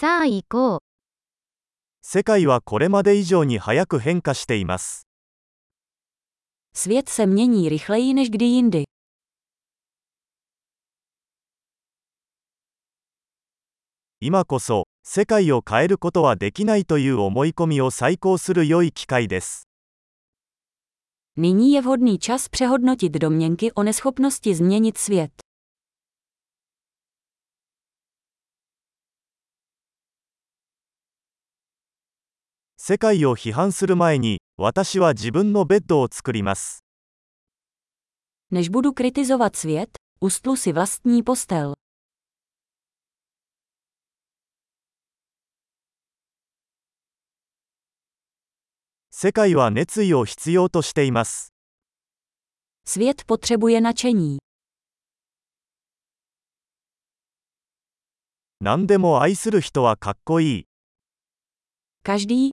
さあ行こう。世界はこれまで以上に早く変化しています。Svět se mění rychleji než kdy jindy. 今こそ、世界を変えることはできないという思い込みを再考する良い機会です。Nyní je vhodný čas přehodnotit domněnky o neschopnosti změnit svět. 世界を批判する前に、私は自分のベッドを作ります。Než budu kritizovat svět, ustlu si vlastní postel. 世界は熱意を必要としています。Svět potřebuje nadšení. 何でも愛する人はかっこいい。Každý,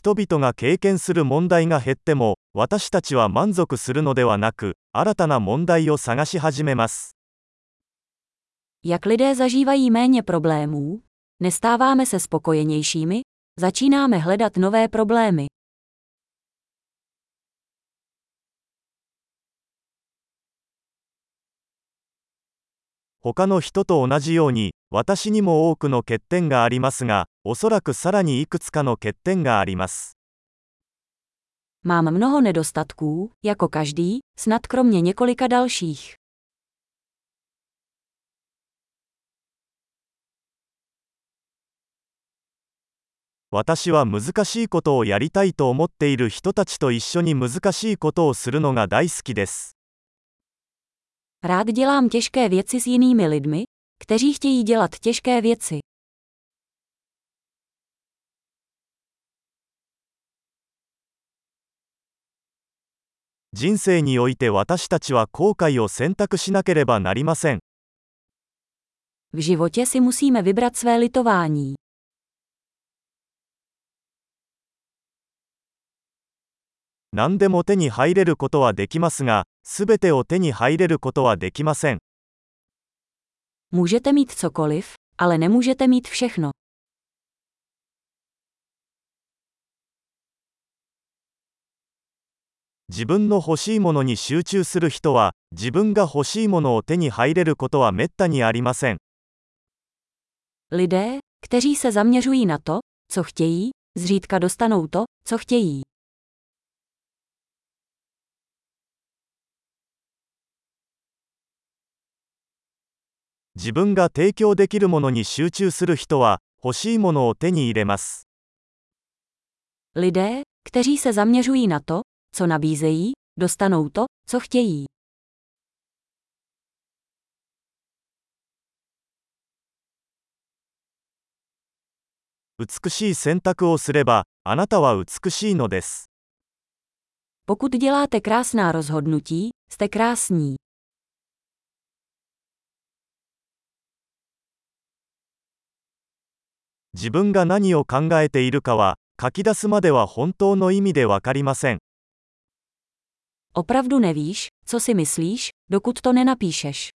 人々が経験する問題が減っても、私たちは満足するのではなく、新たな問題を探し始めます。Jak lidé zažívají méně problémů, nestáváme se spokojenějšími, začínáme hledat nové problémy. 他の人と同じように、私にも多くの欠点がありますが、おそらくさらにいくつかの欠点があります。Mám mnoho nedostatků, jako každý, snad kromě několika dalších. 私は難しいことをやりたいと思っている人たちと一緒に難しいことをするのが大好きです。Rád dělám těžké věci s jinými lidmi, kteří chtějí dělat těžké věci. 人生において私たちは後悔を選択しなければなりません。V životě si musíme vybrat své litování. 何でも手に入れることはできますが、すべてを手に入れることはできません。Můžete mít cokoliv, ale nemůžete mít všechno. 自分の欲しいものに集中する人は、自分が欲しいものを手に入れることはめったにありません。Lidé, kteří se zaměřují na to, co chtějí, zřídka dostanou to, co chtějí. 自分が提供できるものに集中する人は、欲しいものを手に入れます。Lidé, kteří se zaměřují na to, co nabízejí, dostanou to, co chtějí. 美しい選択をすれば、あなたは美しいのです。Pokud děláte krásná rozhodnutí, jste krásní. 自分が何を考えているかは、書き出すまでは本当の意味でわかりません。Opravdu nevíš, co si myslíš, dokud to nenapíšeš.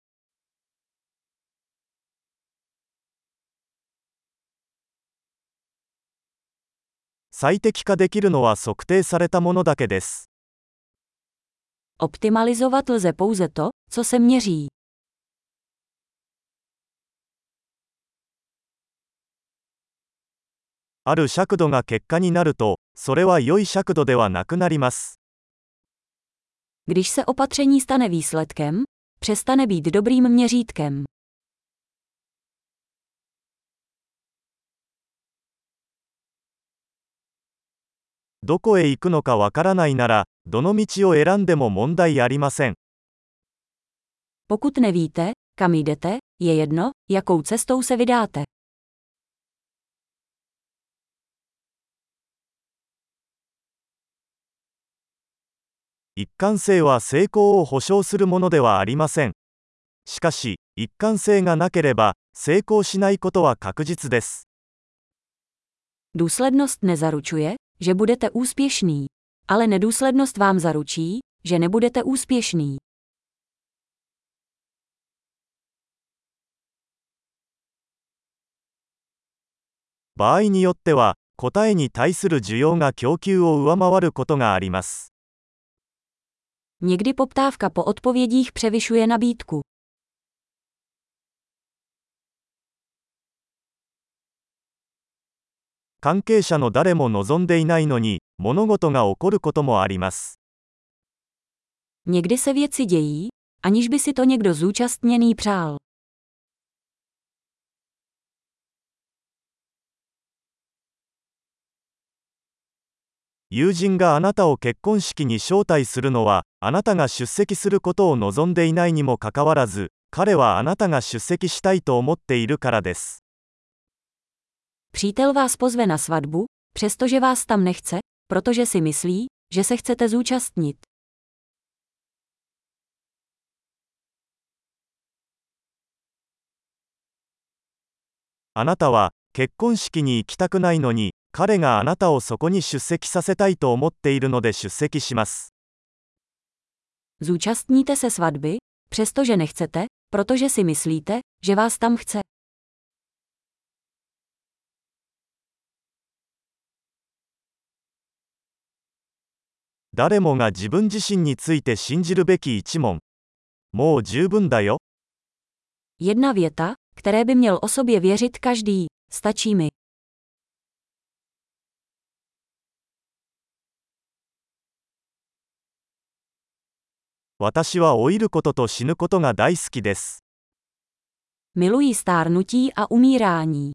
最適化できるのは測定されたものだけです。Optimalizovat lze pouze to, co se měří. ある尺度が結果になると、それは良い尺度ではなくなります。Když se opatření stane výsledkem, přestane být dobrým měřítkem. どこへ行くのかわからないなら、どの道を選んでも問題ありません。Pokud nevíte, kam jdete, je jedno, jakou cestou se vydáte. 一貫性は成功を保証するものではありません。しかし、一貫性がなければ、成功しないことは確実です。Důslednost nezaručuje, že budete úspěšný, ale nedůslednost vám zaručí, že nebudete úspěšný. 場合によっては、答えに対する需要が供給を上回ることがあります。Někdy poptávka po odpovědích převyšuje nabídku. Někdy se věci dějí, aniž by si to někdo zúčastněný přál. 友人があなたを結婚式に招待するのはあなたが出席することを望んでいないにもかかわらず彼はあなたが出席したいと思っているからです。Přítel vás pozve na svatbu, přestože vás tam nechce, protože si myslí, že se chcete zúčastnit. あなたは結婚式に行きたくないのに彼があなたをそこに出席させたいと思っているので出席します。Zúčastníte se svatby, přestože nechcete, protože si myslíte, že vás tam chce. 誰もが自分自身について信じるべき一問。もう十分だよ。Jedna věta, které by měl o sobě věřit každý. Stačí mi. 私は老いることと死ぬことが大好きです。Miluji stárnutí a umírání.